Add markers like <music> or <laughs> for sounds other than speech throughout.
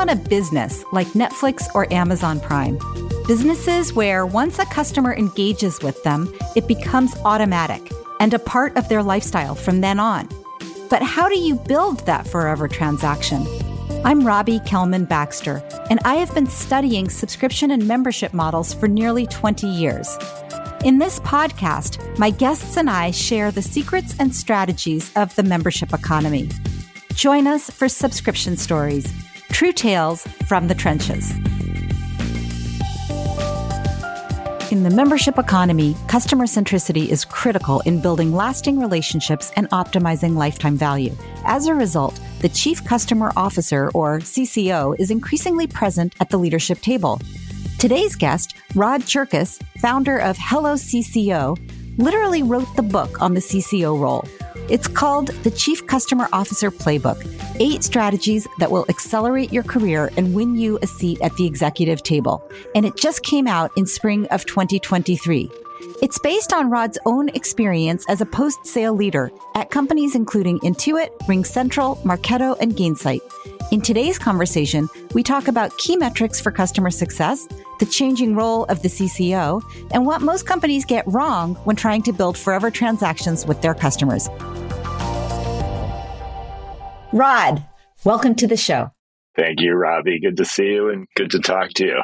want a business like Netflix or Amazon Prime. Businesses where once a customer engages with them, it becomes automatic and a part of their lifestyle from then on. But how do you build that forever transaction? I'm Robbie Kellman Baxter, and I have been studying subscription and membership models for nearly 20 years. In this podcast, my guests and I share the secrets and strategies of the membership economy. Join us for subscription stories, true tales from the trenches. In the membership economy, customer centricity is critical in building lasting relationships and optimizing lifetime value. As a result, the Chief Customer Officer, or CCO, is increasingly present at the leadership table. Today's guest, Rod Cherkas, founder of Hello CCO, literally wrote the book on the CCO role. It's called the Chief Customer Officer Playbook Eight Strategies That Will Accelerate Your Career and Win You a Seat at the Executive Table. And it just came out in spring of 2023. It's based on Rod's own experience as a post sale leader at companies including Intuit, RingCentral, Marketo, and Gainsight. In today's conversation, we talk about key metrics for customer success, the changing role of the CCO, and what most companies get wrong when trying to build forever transactions with their customers. Rod, welcome to the show. Thank you, Robbie. Good to see you and good to talk to you.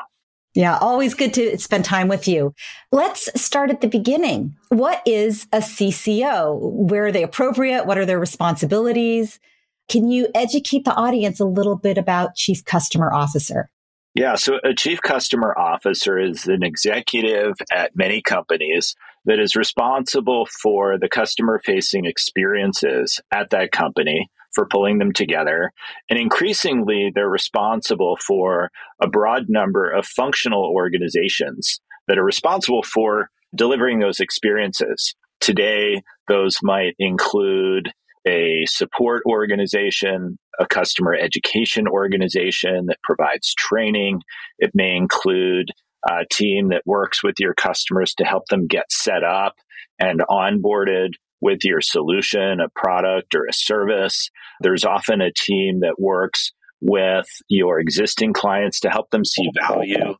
Yeah, always good to spend time with you. Let's start at the beginning. What is a CCO? Where are they appropriate? What are their responsibilities? Can you educate the audience a little bit about Chief Customer Officer? Yeah, so a Chief Customer Officer is an executive at many companies that is responsible for the customer facing experiences at that company for pulling them together. And increasingly, they're responsible for a broad number of functional organizations that are responsible for delivering those experiences. Today, those might include a support organization, a customer education organization that provides training. It may include a team that works with your customers to help them get set up and onboarded with your solution, a product, or a service. There's often a team that works with your existing clients to help them see value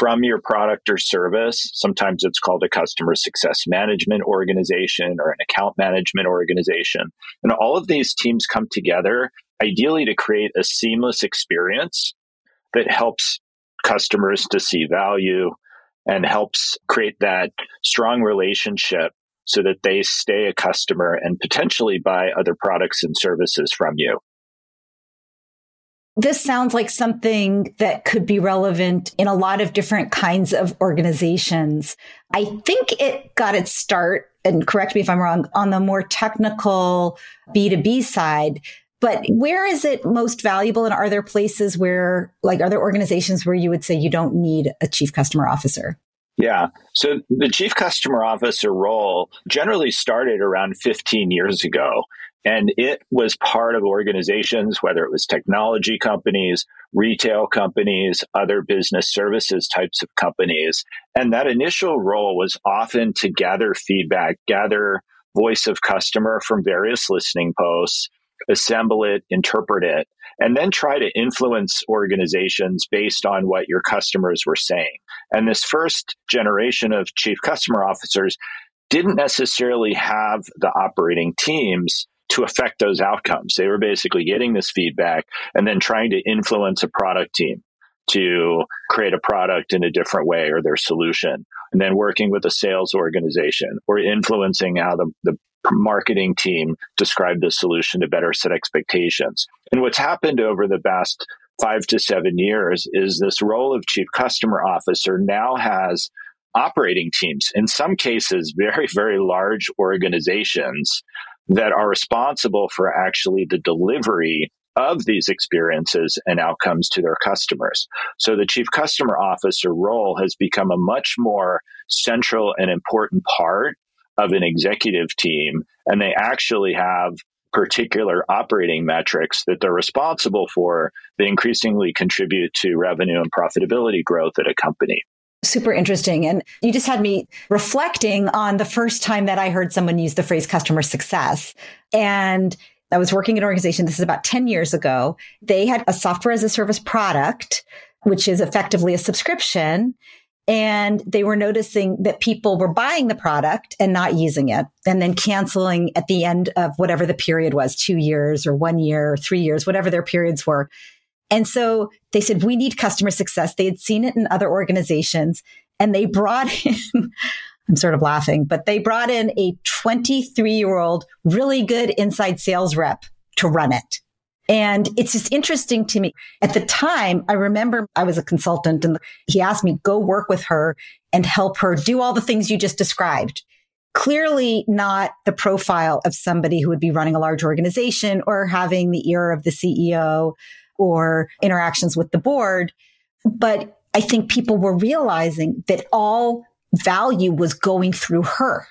from your product or service. Sometimes it's called a customer success management organization or an account management organization. And all of these teams come together ideally to create a seamless experience that helps customers to see value and helps create that strong relationship so that they stay a customer and potentially buy other products and services from you. This sounds like something that could be relevant in a lot of different kinds of organizations. I think it got its start, and correct me if I'm wrong, on the more technical B2B side. But where is it most valuable? And are there places where, like, are there organizations where you would say you don't need a chief customer officer? Yeah. So the chief customer officer role generally started around 15 years ago. And it was part of organizations, whether it was technology companies, retail companies, other business services types of companies. And that initial role was often to gather feedback, gather voice of customer from various listening posts, assemble it, interpret it, and then try to influence organizations based on what your customers were saying. And this first generation of chief customer officers didn't necessarily have the operating teams to affect those outcomes. They were basically getting this feedback and then trying to influence a product team to create a product in a different way or their solution. And then working with a sales organization or influencing how the, the marketing team described the solution to better set expectations. And what's happened over the past five to seven years is this role of chief customer officer now has operating teams, in some cases, very, very large organizations that are responsible for actually the delivery of these experiences and outcomes to their customers. So the chief customer officer role has become a much more central and important part of an executive team. And they actually have particular operating metrics that they're responsible for that increasingly contribute to revenue and profitability growth at a company. Super interesting. And you just had me reflecting on the first time that I heard someone use the phrase customer success. And I was working in an organization, this is about 10 years ago. They had a software as a service product, which is effectively a subscription. And they were noticing that people were buying the product and not using it and then canceling at the end of whatever the period was, two years or one year or three years, whatever their periods were. And so they said, we need customer success. They had seen it in other organizations and they brought <laughs> in, I'm sort of laughing, but they brought in a 23 year old, really good inside sales rep to run it. And it's just interesting to me. At the time, I remember I was a consultant and he asked me, go work with her and help her do all the things you just described. Clearly not the profile of somebody who would be running a large organization or having the ear of the CEO or interactions with the board. But I think people were realizing that all value was going through her,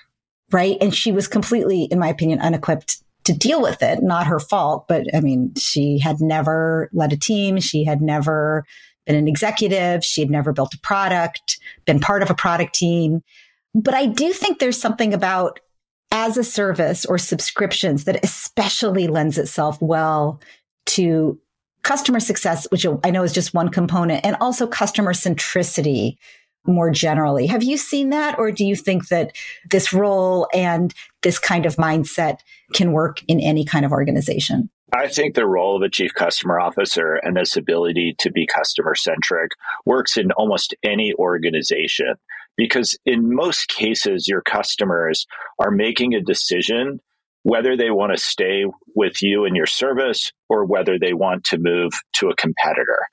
right? And she was completely, in my opinion, unequipped to deal with it. Not her fault, but I mean, she had never led a team. She had never been an executive. She had never built a product, been part of a product team. But I do think there's something about as a service or subscriptions that especially lends itself well to customer success, which I know is just one component, and also customer centricity more generally. Have you seen that? Or do you think that this role and this kind of mindset can work in any kind of organization? I think the role of a chief customer officer and this ability to be customer centric works in almost any organization because in most cases, your customers are making a decision whether they want to stay with you and your service or whether they want to move to a competitor.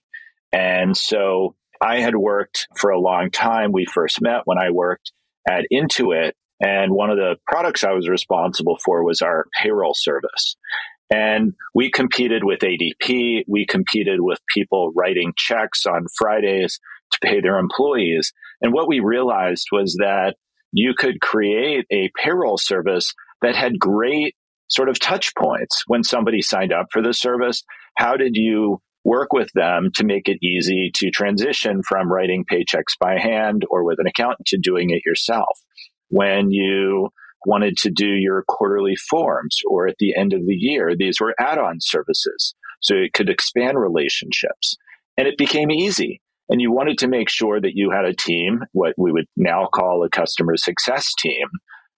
And so I had worked for a long time. We first met when I worked at Intuit. And one of the products I was responsible for was our payroll service. And we competed with ADP. We competed with people writing checks on Fridays to pay their employees. And what we realized was that you could create a payroll service that had great sort of touch points when somebody signed up for the service. How did you work with them to make it easy to transition from writing paychecks by hand or with an accountant to doing it yourself? When you wanted to do your quarterly forms or at the end of the year, these were add on services. So it could expand relationships. And it became easy. And you wanted to make sure that you had a team, what we would now call a customer success team,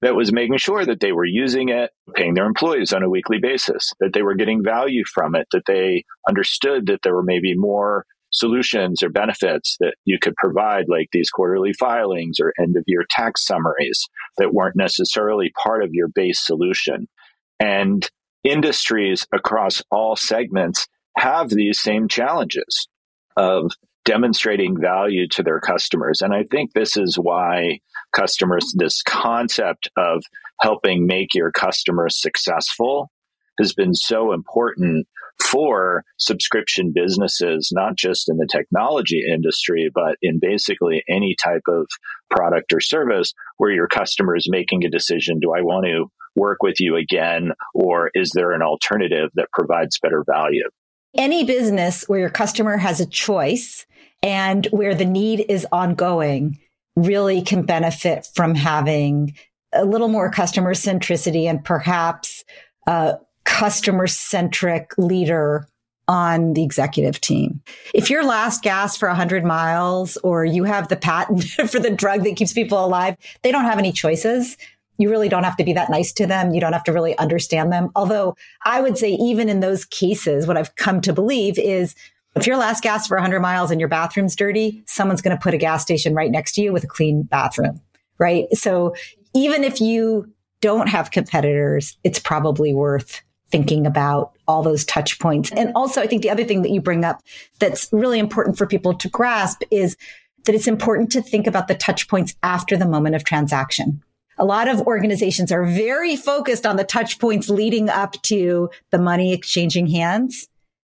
that was making sure that they were using it, paying their employees on a weekly basis, that they were getting value from it, that they understood that there were maybe more solutions or benefits that you could provide, like these quarterly filings or end of year tax summaries that weren't necessarily part of your base solution. And industries across all segments have these same challenges of demonstrating value to their customers. And I think this is why customers, this concept of helping make your customers successful has been so important for subscription businesses, not just in the technology industry, but in basically any type of product or service where your customer is making a decision do I want to work with you again, or is there an alternative that provides better value? Any business where your customer has a choice and where the need is ongoing really can benefit from having a little more customer centricity and perhaps a customer centric leader on the executive team. If you're last gas for 100 miles or you have the patent <laughs> for the drug that keeps people alive, they don't have any choices. You really don't have to be that nice to them. You don't have to really understand them. Although I would say, even in those cases, what I've come to believe is if you're last gas for 100 miles and your bathroom's dirty, someone's going to put a gas station right next to you with a clean bathroom, right? So even if you don't have competitors, it's probably worth thinking about all those touch points. And also, I think the other thing that you bring up that's really important for people to grasp is that it's important to think about the touch points after the moment of transaction. A lot of organizations are very focused on the touch points leading up to the money exchanging hands.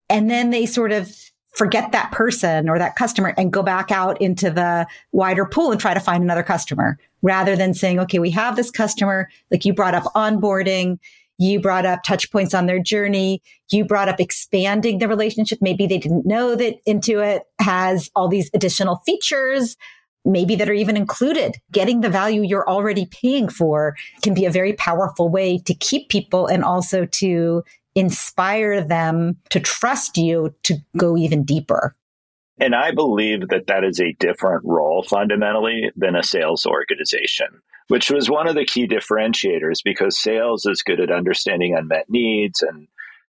And then they sort of forget that person or that customer and go back out into the wider pool and try to find another customer rather than saying, okay, we have this customer. Like you brought up onboarding. You brought up touch points on their journey. You brought up expanding the relationship. Maybe they didn't know that Intuit has all these additional features, maybe that are even included. Getting the value you're already paying for can be a very powerful way to keep people and also to inspire them to trust you to go even deeper? And I believe that that is a different role fundamentally than a sales organization, which was one of the key differentiators because sales is good at understanding unmet needs and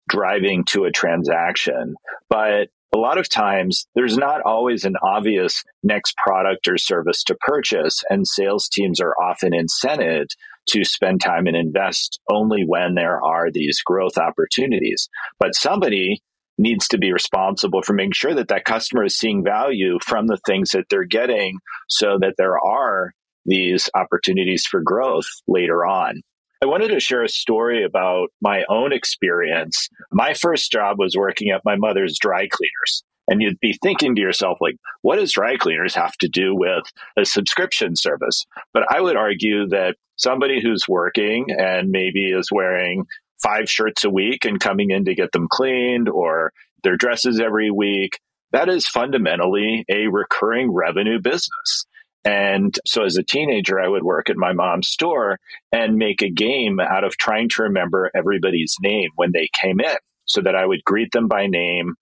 driving to a transaction. But a lot of times there's not always an obvious next product or service to purchase, and sales teams are often incented to spend time and invest only when there are these growth opportunities. But somebody needs to be responsible for making sure that that customer is seeing value from the things that they're getting so that there are these opportunities for growth later on. I wanted to share a story about my own experience. My first job was working at my mother's dry cleaners. And you'd be thinking to yourself, like, what does dry cleaners have to do with a subscription service? But I would argue that somebody who's working and maybe is wearing five shirts a week and coming in to get them cleaned or their dresses every week, that is fundamentally a recurring revenue business. And so as a teenager, I would work at my mom's store and make a game out of trying to remember everybody's name when they came in so that I would greet them by name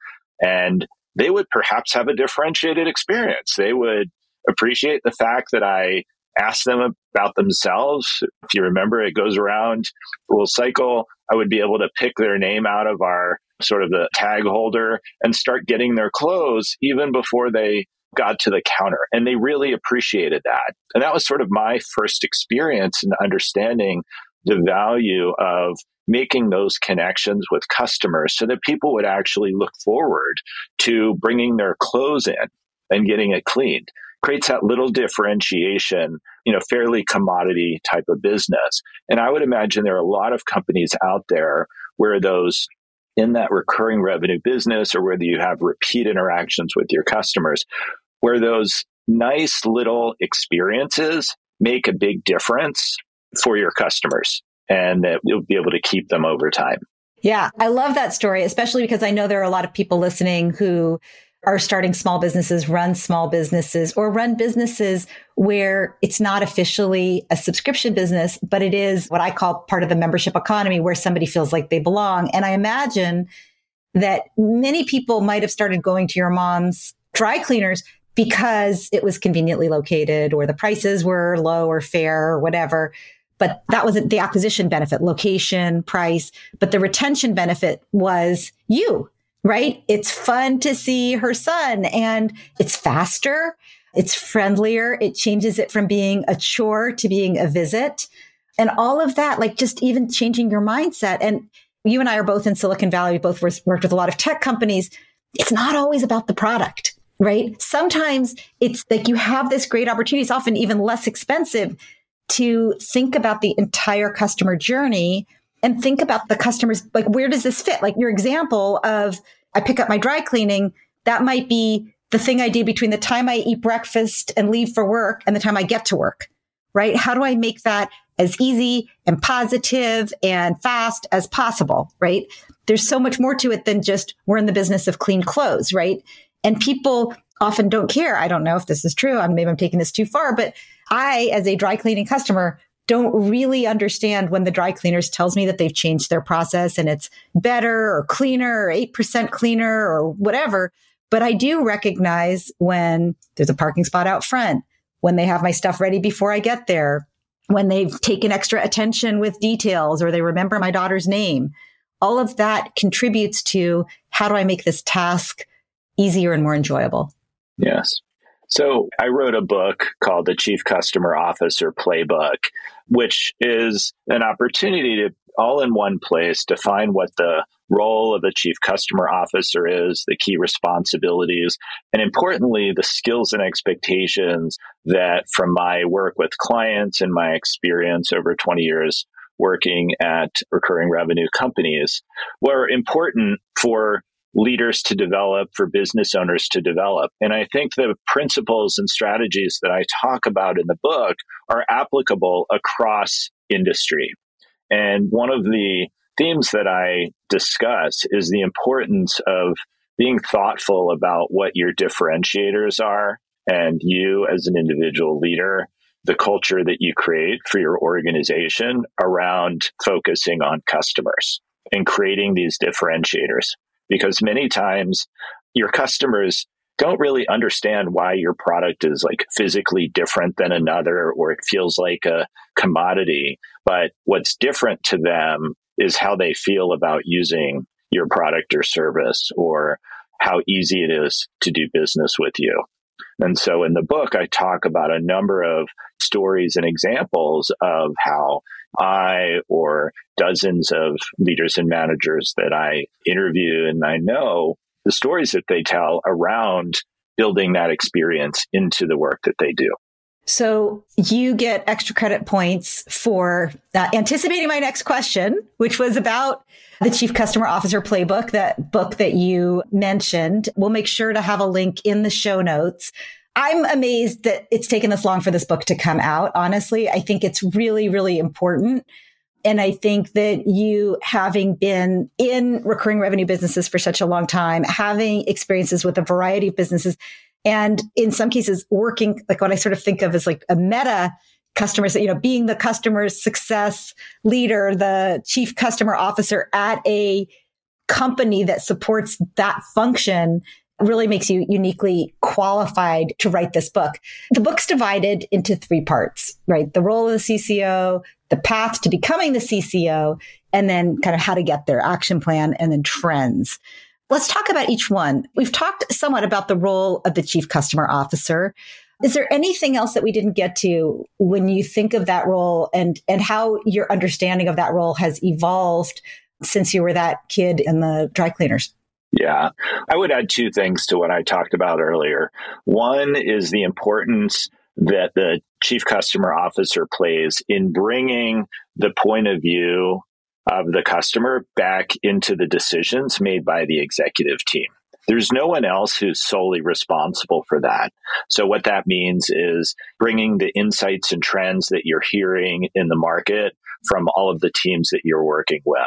and they would perhaps have a differentiated experience. They would appreciate the fact that I asked them about themselves. If you remember, it goes around a little cycle. I would be able to pick their name out of our sort of the tag holder and start getting their clothes even before they got to the counter. And they really appreciated that. And that was sort of my first experience in understanding the value of making those connections with customers so that people would actually look forward to bringing their clothes in and getting it cleaned creates that little differentiation, you know, fairly commodity type of business. And I would imagine there are a lot of companies out there where those in that recurring revenue business or whether you have repeat interactions with your customers, where those nice little experiences make a big difference for your customers and that you'll be able to keep them over time. Yeah, I love that story, especially because I know there are a lot of people listening who are starting small businesses, run small businesses, or run businesses where it's not officially a subscription business, but it is what I call part of the membership economy where somebody feels like they belong. And I imagine that many people might have started going to your mom's dry cleaners because it was conveniently located or the prices were low or fair or whatever. But that wasn't the acquisition benefit, location, price. But the retention benefit was you right? It's fun to see her son and it's faster. It's friendlier. It changes it from being a chore to being a visit and all of that, like just even changing your mindset. And you and I are both in Silicon Valley. We both worked with a lot of tech companies. It's not always about the product, right? Sometimes it's like you have this great opportunity. It's often even less expensive to think about the entire customer journey and think about the customers. Like, where does this fit? Like your example of I pick up my dry cleaning. That might be the thing I do between the time I eat breakfast and leave for work and the time I get to work, right? How do I make that as easy and positive and fast as possible, right? There's so much more to it than just we're in the business of clean clothes, right? And people often don't care. I don't know if this is true. I'm, maybe I'm taking this too far, but I, as a dry cleaning customer, don't really understand when the dry cleaners tells me that they've changed their process and it's better or cleaner or 8% cleaner or whatever. But I do recognize when there's a parking spot out front, when they have my stuff ready before I get there, when they've taken extra attention with details or they remember my daughter's name. All of that contributes to how do I make this task easier and more enjoyable? Yes. So I wrote a book called The Chief Customer Officer Playbook, which is an opportunity to all in one place define what the role of the chief customer officer is, the key responsibilities, and importantly, the skills and expectations that from my work with clients and my experience over 20 years working at recurring revenue companies were important for leaders to develop, for business owners to develop. And I think the principles and strategies that I talk about in the book are applicable across industry. And one of the themes that I discuss is the importance of being thoughtful about what your differentiators are and you as an individual leader, the culture that you create for your organization around focusing on customers. and creating these differentiators because many times your customers don't really understand why your product is like physically different than another or it feels like a commodity. But what's different to them is how they feel about using your product or service or how easy it is to do business with you. And so in the book, I talk about a number of stories and examples of how I or dozens of leaders and managers that I interview and I know the stories that they tell around building that experience into the work that they do. So you get extra credit points for uh, anticipating my next question, which was about the Chief Customer Officer Playbook, that book that you mentioned. We'll make sure to have a link in the show notes. I'm amazed that it's taken this long for this book to come out. Honestly, I think it's really, really important. And I think that you having been in recurring revenue businesses for such a long time, having experiences with a variety of businesses, and mm-hmm. in some cases working like what I sort of think of as like a meta customers, you know, being the customer success leader, the chief customer officer at a company that supports that function really makes you uniquely qualified to write this book. The book's divided into three parts, right? The role of the CCO, the path to becoming the CCO, and then kind of how to get there, action plan, and then trends. Let's talk about each one. We've talked somewhat about the role of the chief customer officer. Is there anything else that we didn't get to when you think of that role and, and how your understanding of that role has evolved since you were that kid in the dry cleaners? Yeah, I would add two things to what I talked about earlier. One is the importance that the chief customer officer plays in bringing the point of view of the customer back into the decisions made by the executive team. There's no one else who's solely responsible for that. So, what that means is bringing the insights and trends that you're hearing in the market from all of the teams that you're working with,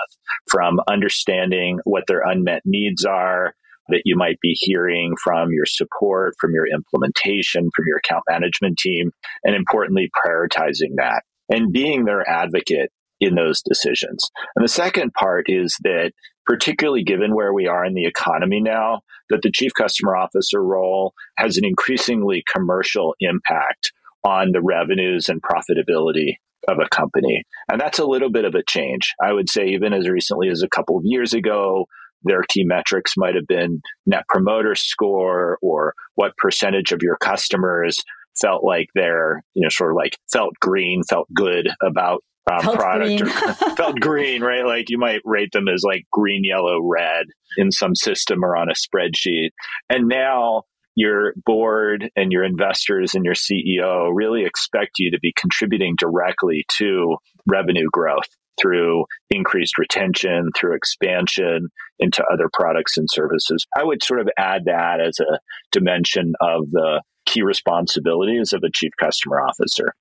from understanding what their unmet needs are, that you might be hearing from your support, from your implementation, from your account management team, and importantly, prioritizing that and being their advocate in those decisions. And the second part is that particularly given where we are in the economy now, that the chief customer officer role has an increasingly commercial impact on the revenues and profitability of a company. And that's a little bit of a change. I would say even as recently as a couple of years ago, their key metrics might have been net promoter score or what percentage of your customers felt like they're, you know, sort of like felt green, felt good about um, felt product green. <laughs> felt green, right? Like you might rate them as like green, yellow, red in some system or on a spreadsheet. And now your board and your investors and your CEO really expect you to be contributing directly to revenue growth through increased retention, through expansion into other products and services. I would sort of add that as a dimension of the key responsibilities of a chief customer officer.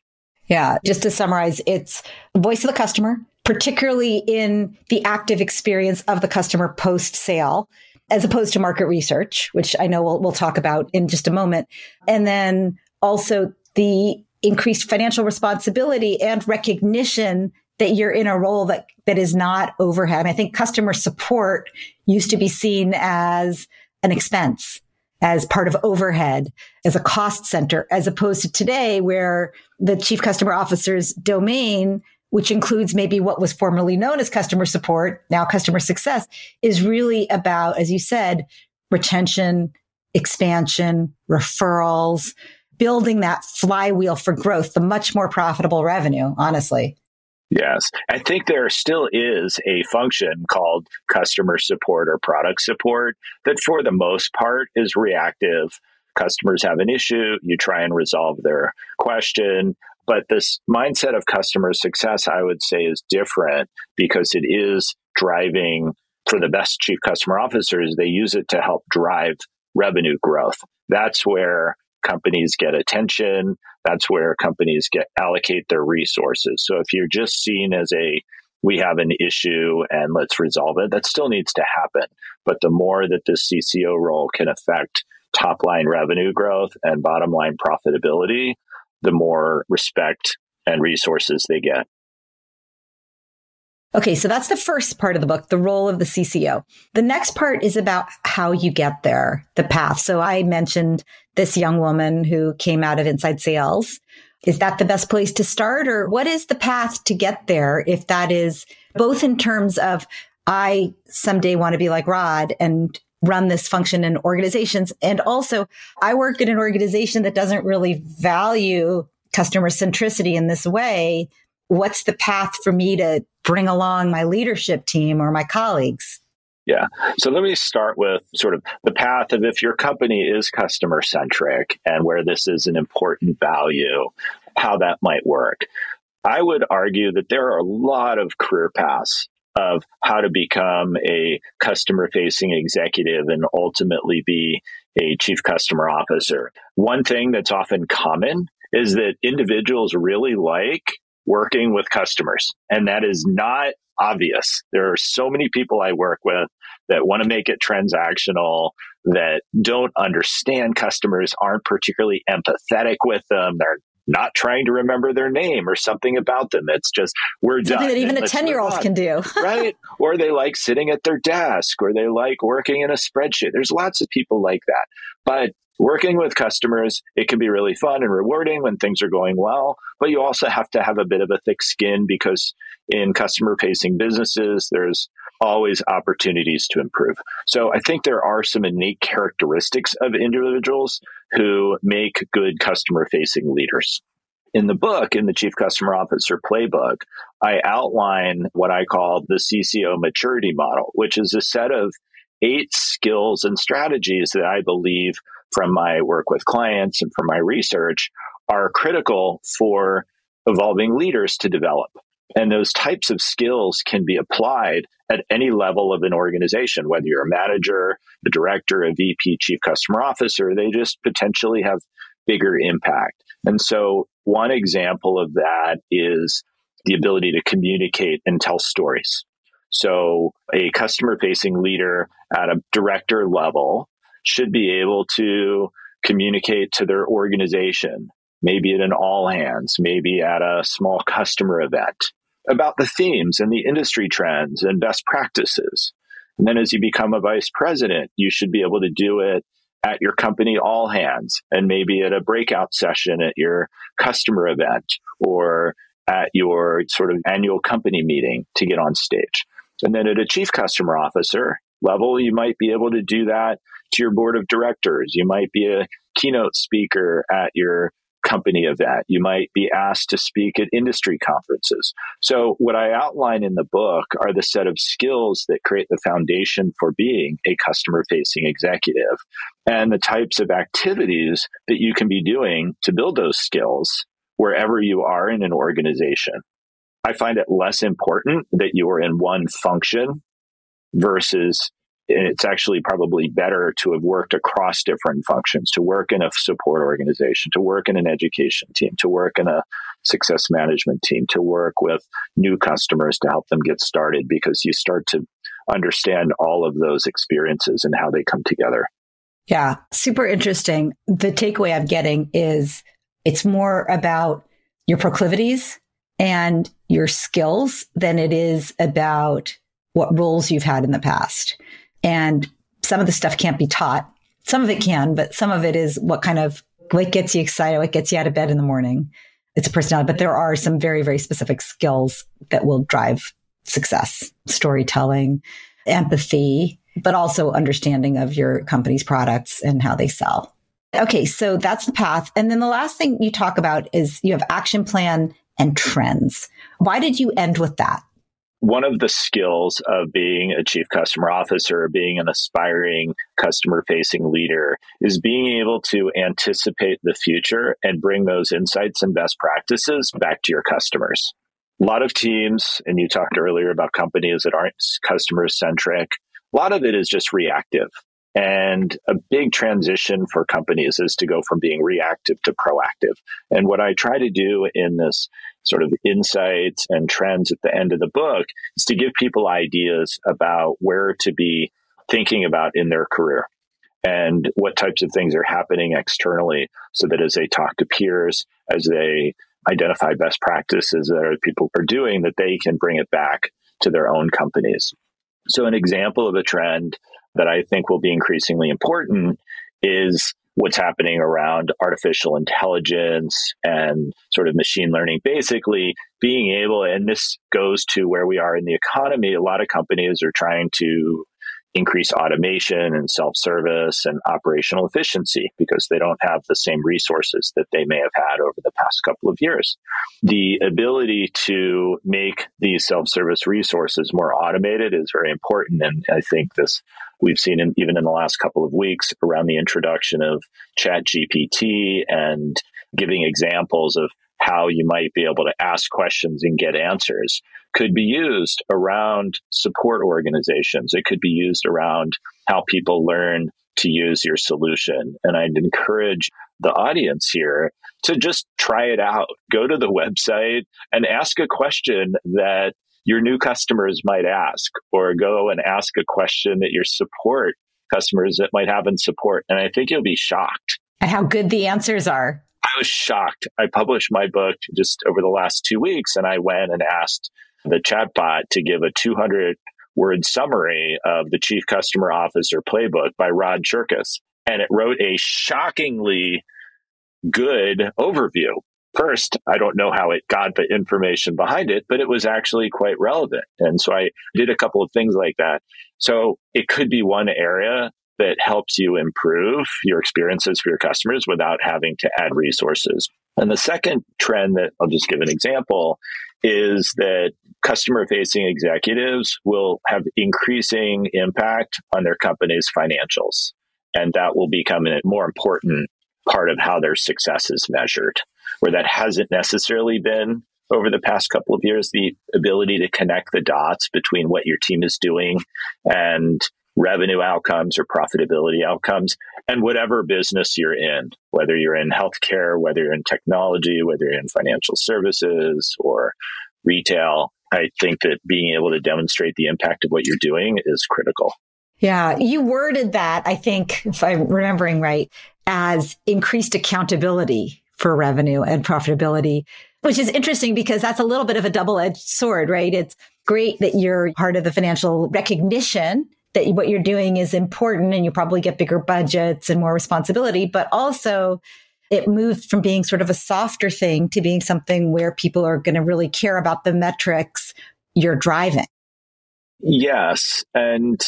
Yeah, just to summarize, it's voice of the customer, particularly in the active experience of the customer post sale, as opposed to market research, which I know we'll, we'll talk about in just a moment. And then also the increased financial responsibility and recognition that you're in a role that, that is not overhead. I, I think customer support used to be seen as an expense, as part of overhead, as a cost center, as opposed to today where the chief customer officer's domain, which includes maybe what was formerly known as customer support, now customer success, is really about, as you said, retention, expansion, referrals, building that flywheel for growth, the much more profitable revenue, honestly. Yes. I think there still is a function called customer support or product support that, for the most part, is reactive. Customers have an issue, you try and resolve their question. But this mindset of customer success, I would say, is different because it is driving for the best chief customer officers, they use it to help drive revenue growth. That's where companies get attention. That's where companies get allocate their resources. So if you're just seen as a we have an issue and let's resolve it, that still needs to happen. But the more that this CCO role can affect top line revenue growth and bottom line profitability, the more respect and resources they get. Okay, so that's the first part of the book, the role of the CCO. The next part is about how you get there, the path. So I mentioned this young woman who came out of inside sales. Is that the best place to start or what is the path to get there? If that is both in terms of I someday want to be like Rod and run this function in organizations. And also I work in an organization that doesn't really value customer centricity in this way what's the path for me to bring along my leadership team or my colleagues? Yeah. So let me start with sort of the path of if your company is customer centric and where this is an important value, how that might work. I would argue that there are a lot of career paths of how to become a customer facing executive and ultimately be a chief customer officer. One thing that's often common is that individuals really like working with customers. And that is not obvious. There are so many people I work with that want to make it transactional, that don't understand customers, aren't particularly empathetic with them. They're not trying to remember their name or something about them. It's just we're something done. that even a ten year old can do, <laughs> <laughs> right? Or they like sitting at their desk, or they like working in a spreadsheet. There's lots of people like that, but working with customers, it can be really fun and rewarding when things are going well, but you also have to have a bit of a thick skin because in customer facing businesses, there's always opportunities to improve. So I think there are some innate characteristics of individuals who make good customer facing leaders. In the book, in the Chief Customer Officer Playbook, I outline what I call the CCO maturity model, which is a set of eight skills and strategies that I believe from my work with clients and from my research are critical for evolving leaders to develop. And those types of skills can be applied at any level of an organization, whether you're a manager, a director, a VP, chief customer officer, they just potentially have bigger impact. And so one example of that is the ability to communicate and tell stories. So a customer facing leader at a director level should be able to communicate to their organization, maybe at an all hands, maybe at a small customer event about the themes and the industry trends and best practices. And then as you become a vice president, you should be able to do it at your company all hands and maybe at a breakout session at your customer event or at your sort of annual company meeting to get on stage. And then at a chief customer officer level, you might be able to do that to your board of directors. You might be a keynote speaker at your company event. You might be asked to speak at industry conferences. So, what I outline in the book are the set of skills that create the foundation for being a customer facing executive and the types of activities that you can be doing to build those skills wherever you are in an organization. I find it less important that you are in one function versus it's actually probably better to have worked across different functions, to work in a support organization, to work in an education team, to work in a success management team, to work with new customers to help them get started because you start to understand all of those experiences and how they come together. Yeah, super interesting. The takeaway I'm getting is it's more about your proclivities and your skills than it is about what roles you've had in the past. And some of the stuff can't be taught. Some of it can, but some of it is what kind of, what gets you excited, what gets you out of bed in the morning. It's a personality, but there are some very, very specific skills that will drive success, storytelling, empathy, but also understanding of your company's products and how they sell. Okay. So that's the path. And then the last thing you talk about is you have action plan and trends. Why did you end with that? One of the skills of being a chief customer officer, being an aspiring customer facing leader, is being able to anticipate the future and bring those insights and best practices back to your customers. A lot of teams, and you talked earlier about companies that aren't customer centric, a lot of it is just reactive. And a big transition for companies is to go from being reactive to proactive. And what I try to do in this sort of insights and trends at the end of the book is to give people ideas about where to be thinking about in their career and what types of things are happening externally so that as they talk to peers, as they identify best practices that other people are doing, that they can bring it back to their own companies. So, an example of a trend that I think will be increasingly important is what's happening around artificial intelligence and sort of machine learning. Basically, being able, and this goes to where we are in the economy, a lot of companies are trying to increase automation and self service and operational efficiency because they don't have the same resources that they may have had over the past couple of years. The ability to make these self service resources more automated is very important. And I think this we've seen in, even in the last couple of weeks around the introduction of ChatGPT and giving examples of how you might be able to ask questions and get answers could be used around support organizations. It could be used around how people learn to use your solution. And I'd encourage the audience here to just try it out. Go to the <laughs> website and ask a question that your new customers might ask, or go and ask a question that your support customers that might have in support. And I think you'll be shocked. At how good the answers are. I was shocked. I published my book just over the last two weeks, and I went and asked the chatbot to give a 200 word summary of the Chief Customer Officer playbook by Rod Cherkas. And it wrote a shockingly good overview. First, I don't know how it got the information behind it, but it was actually quite relevant. And so I did a couple of things like that. So it could be one area that helps you improve your experiences for your customers without having to add resources. And the second trend that I'll just give an example is that customer facing executives will have increasing impact on their company's financials. And that will become a more important part of how their success is measured, where that hasn't necessarily been over the past couple of years. The ability to connect the dots between what your team is doing and revenue outcomes or profitability outcomes and whatever business you're in, whether you're in healthcare, whether you're in technology, whether you're in financial services or retail. I think that being able to demonstrate the impact of what you're doing is critical. Yeah, you worded that, I think, if I'm remembering right, as increased accountability for revenue and profitability, which is interesting because that's a little bit of a double edged sword, right? It's great that you're part of the financial recognition that what you're doing is important and you probably get bigger budgets and more responsibility, but also it moved from being sort of a softer thing to being something where people are going to really care about the metrics you're driving. Yes. And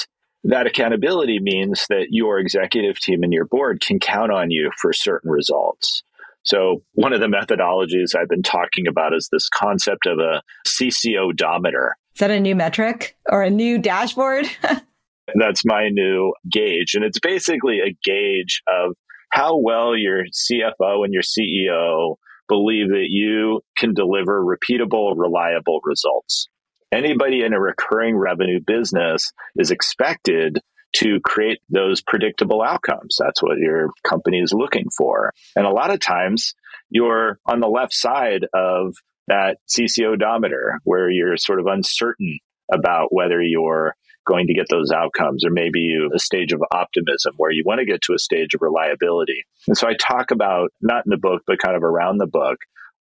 that accountability means that your executive team and your board can count on you for certain results. So, one of the methodologies I've been talking about is this concept of a CCO odometer. Is that a new metric or a new dashboard? <laughs> That's my new gauge. And it's basically a gauge of how well your CFO and your CEO believe that you can deliver repeatable, reliable results. Anybody in a recurring revenue business is expected to create those predictable outcomes. That's what your company is looking for. And a lot of times you're on the left side of that CCO odometer where you're sort of uncertain about whether you're going to get those outcomes, or maybe you a stage of optimism where you want to get to a stage of reliability. And so I talk about, not in the book, but kind of around the book,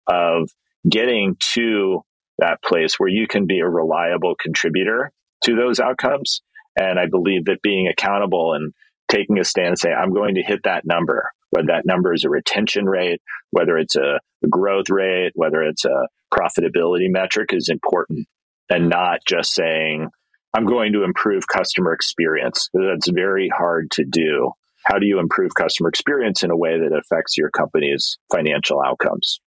of getting to that place where you can be a reliable contributor to those outcomes. And I believe that being accountable and taking a stand and saying, I'm going to hit that number, whether that number is a retention rate, whether it's a growth rate, whether it's a profitability metric is important and not just saying, I'm going to improve customer experience. That's very hard to do. How do you improve customer experience in a way that affects your company's financial outcomes?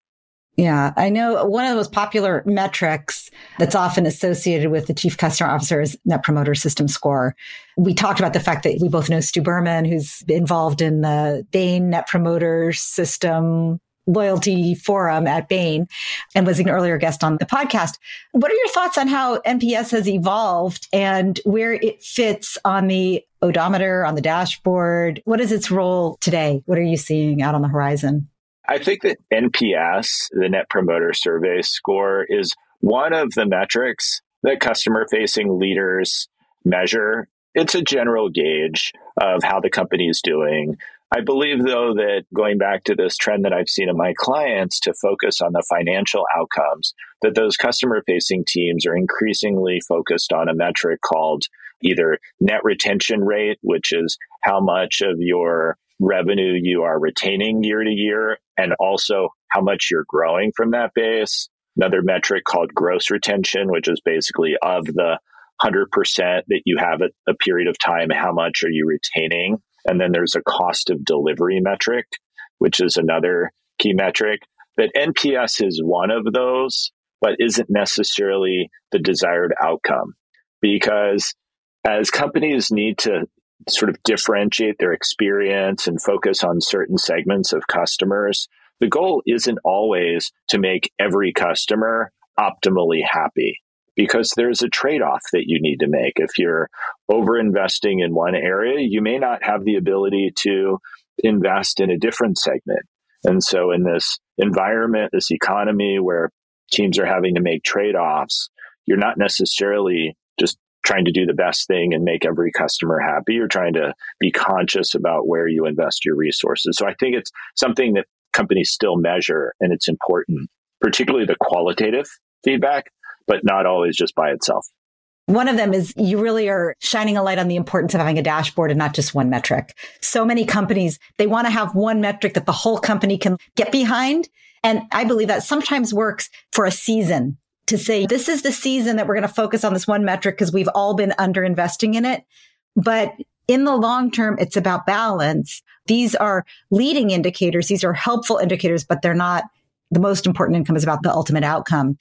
Yeah, I know one of the most popular metrics that's often associated with the chief customer officer is net promoter system score. We talked about the fact that we both know Stu Berman, who's involved in the Bain net promoter system loyalty forum at Bain and was an earlier guest on the podcast. What are your thoughts on how NPS has evolved and where it fits on the odometer, on the dashboard? What is its role today? What are you seeing out on the horizon? I think that NPS, the Net Promoter Survey score, is one of the metrics that customer facing leaders measure. It's a general gauge of how the company is doing. I believe, though, that going back to this trend that I've seen in my clients to focus on the financial outcomes, that those customer facing teams are increasingly focused on a metric called either net retention rate, which is how much of your revenue you are retaining year to year, and also how much you're growing from that base. Another metric called gross retention, which is basically of the 100% that you have at a period of time, how much are you retaining? And then there's a cost of delivery metric, which is another key metric. That NPS is one of those, but isn't necessarily the desired outcome because as companies need to sort of differentiate their experience and focus on certain segments of customers, the goal isn't always to make every customer optimally happy because there's a trade off that you need to make. If you're over investing in one area, you may not have the ability to invest in a different segment. And so, in this environment, this economy where teams are having to make trade offs, you're not necessarily just trying to do the best thing and make every customer happy. You're trying to be conscious about where you invest your resources. So, I think it's something that companies still measure and it's important, particularly the qualitative feedback but not always just by itself. One of them is you really are shining a light on the importance of having a dashboard and not just one metric. So many companies, they want to have one metric that the whole company can get behind. And I believe that sometimes works for a season to say, this is the season that we're going to focus on this one metric because we've all been under investing in it. But in the long term, it's about balance. These are leading indicators. These are helpful indicators, but they're not the most important income is about the ultimate outcome.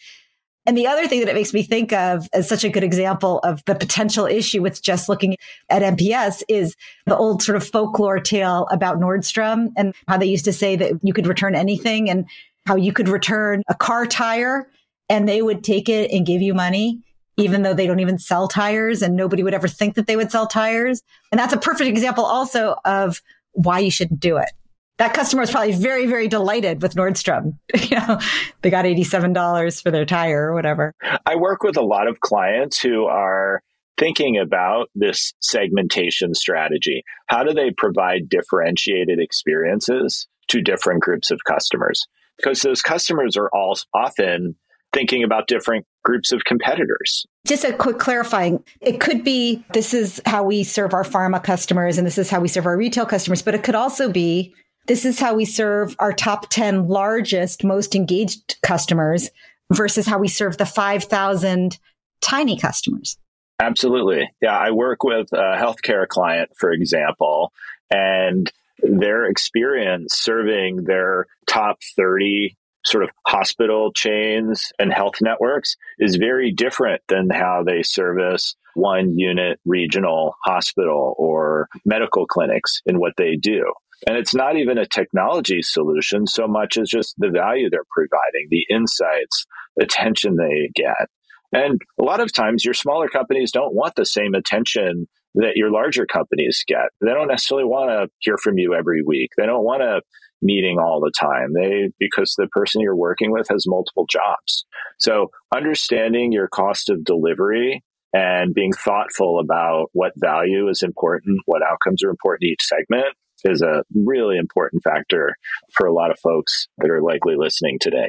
And the other thing that it makes me think of as such a good example of the potential issue with just looking at NPS is the old sort of folklore tale about Nordstrom and how they used to say that you could return anything and how you could return a car tire and they would take it and give you money even though they don't even sell tires and nobody would ever think that they would sell tires. And that's a perfect example also of why you shouldn't do it that customer was probably very, very delighted with Nordstrom. <laughs> you know, they got $87 for their tire or whatever. I work with a lot of clients who are thinking about this segmentation strategy. How do they provide differentiated experiences to different groups of customers? Because those customers are all often thinking about different groups of competitors. Just a quick clarifying. It could be this is how we serve our pharma customers and this is how we serve our retail customers, but it could also be this is how we serve our top 10 largest, most engaged customers versus how we serve the 5,000 tiny customers. Absolutely. Yeah. I work with a healthcare client, for example, and their experience serving their top 30 sort of hospital chains and health networks is very different than how they service one unit regional hospital or medical clinics in what they do. And it's not even a technology solution so much as just the value they're providing, the insights, attention they get. And a lot of times your smaller companies don't want the same attention that your larger companies get. They don't necessarily want to hear from you every week. They don't want a meeting all the time. They because the person you're working with has multiple jobs. So understanding your cost of delivery and being thoughtful about what value is important, what outcomes are important in each segment is a really important factor for a lot of folks that are likely listening today.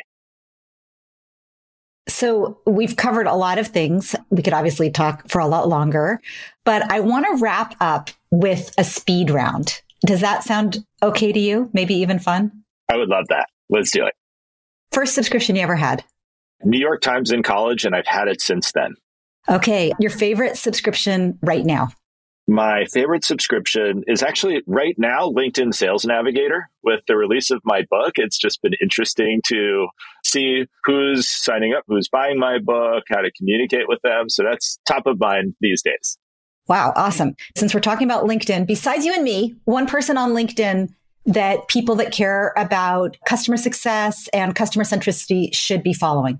So we've covered a lot of things. We could obviously talk for a lot longer, but I want to wrap up with a speed round. Does that sound okay to you? Maybe even fun? I would love that. Let's do it. First subscription you ever had? New York Times in college, and I've had it since then. Okay. Your favorite subscription right now? My favorite subscription is actually right now LinkedIn Sales Navigator. With the release of my book, it's just been interesting to see who's signing up, who's buying my book, how to communicate with them. So that's top of mind these days. Wow, awesome. Since we're talking about LinkedIn, besides you and me, one person on LinkedIn that people that care about customer success and customer centricity should be following?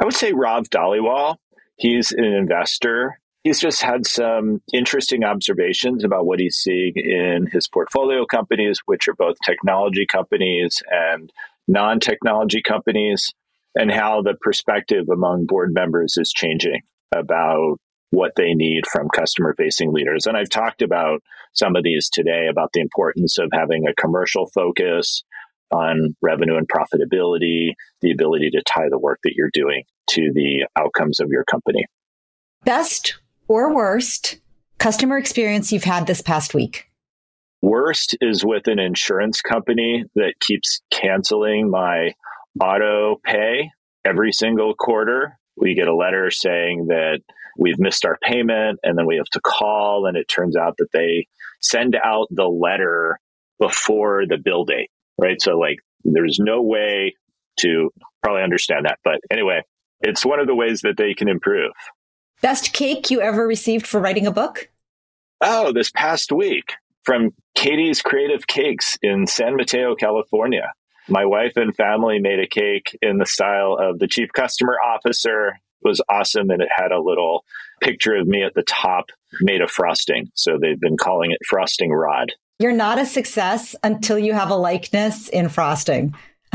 I would say Rob Dhaliwal. He's an investor He's just had some interesting observations about what he's seeing in his portfolio companies, which are both technology companies and non technology companies, and how the perspective among board members is changing about what they need from customer facing leaders. And I've talked about some of these today about the importance of having a commercial focus on revenue and profitability, the ability to tie the work that you're doing to the outcomes of your company. Best or worst customer experience you've had this past week? Worst is with an insurance company that keeps canceling my auto pay every single quarter. We get a letter saying that we've missed our payment and then we have to call and it turns out that they send out the letter before the bill date, right? So like there's no way to probably understand that. But anyway, it's one of the ways that they can improve. Best cake you ever received for writing a book? Oh, this past week from Katie's Creative Cakes in San Mateo, California. My wife and family made a cake in the style of the chief customer officer was awesome and it had a little picture of me at the top made of frosting. So they've been calling it frosting rod. You're not a success until you have a likeness in frosting. <laughs>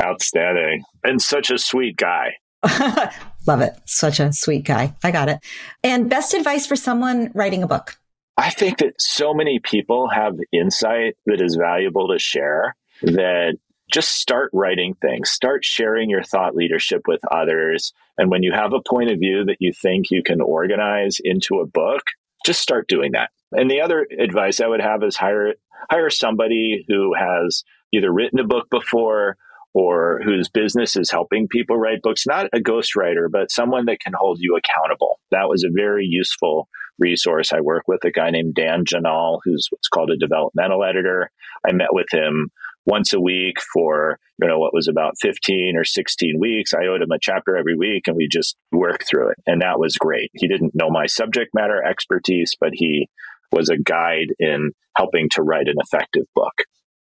Outstanding. And such a sweet guy. <laughs> Love it. Such a sweet guy. I got it. And best advice for someone writing a book? I think that so many people have insight that is valuable to share that just start writing things, start sharing your thought leadership with others. And when you have a point of view that you think you can organize into a book, just start doing that. And the other advice I would have is hire hire somebody who has either written a book before or whose business is helping people write books, not a ghostwriter, but someone that can hold you accountable. That was a very useful resource. I work with a guy named Dan Janal, who's what's called a developmental editor. I met with him once a week for you know what was about 15 or 16 weeks i owed him a chapter every week and we just worked through it and that was great he didn't know my subject matter expertise but he was a guide in helping to write an effective book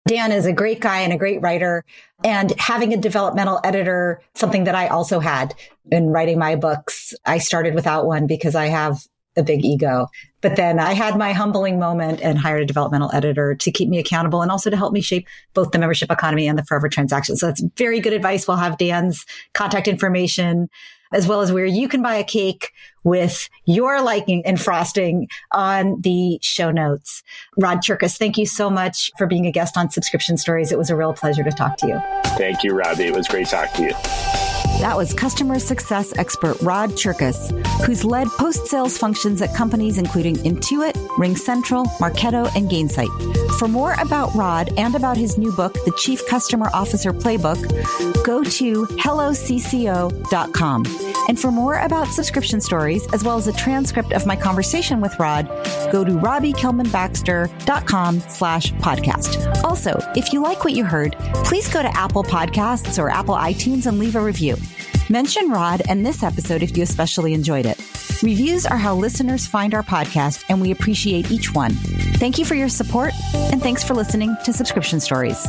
Dan is a great guy and a great writer. And having a developmental editor, something that I also had in writing my books. I started without one because I have a big ego. But then I had my humbling moment and hired a developmental editor to keep me accountable and also to help me shape both the membership economy and the forever transaction. So that's very good advice. We'll have Dan's contact information as well as where you can buy a cake with your liking and frosting on the show notes. Rod Cherkas, thank you so much for being a guest on Subscription Stories. It was a real pleasure to talk to you. Thank you, Robbie. It was great talking to you. That was customer success expert Rod Cherkas, who's led post sales functions at companies including Intuit, RingCentral, Marketo, and Gainsight. For more about Rod and about his new book, The Chief Customer Officer Playbook, go to hellocco.com. And for more about subscription stories, as well as a transcript of my conversation with Rod, go to robbiekellmanbaxter.com slash podcast. Also, if you like what you heard, please go to Apple Podcasts or Apple iTunes and leave a review. Mention Rod and this episode if you especially enjoyed it. Reviews are how listeners find our podcast, and we appreciate each one. Thank you for your support, and thanks for listening to Subscription Stories.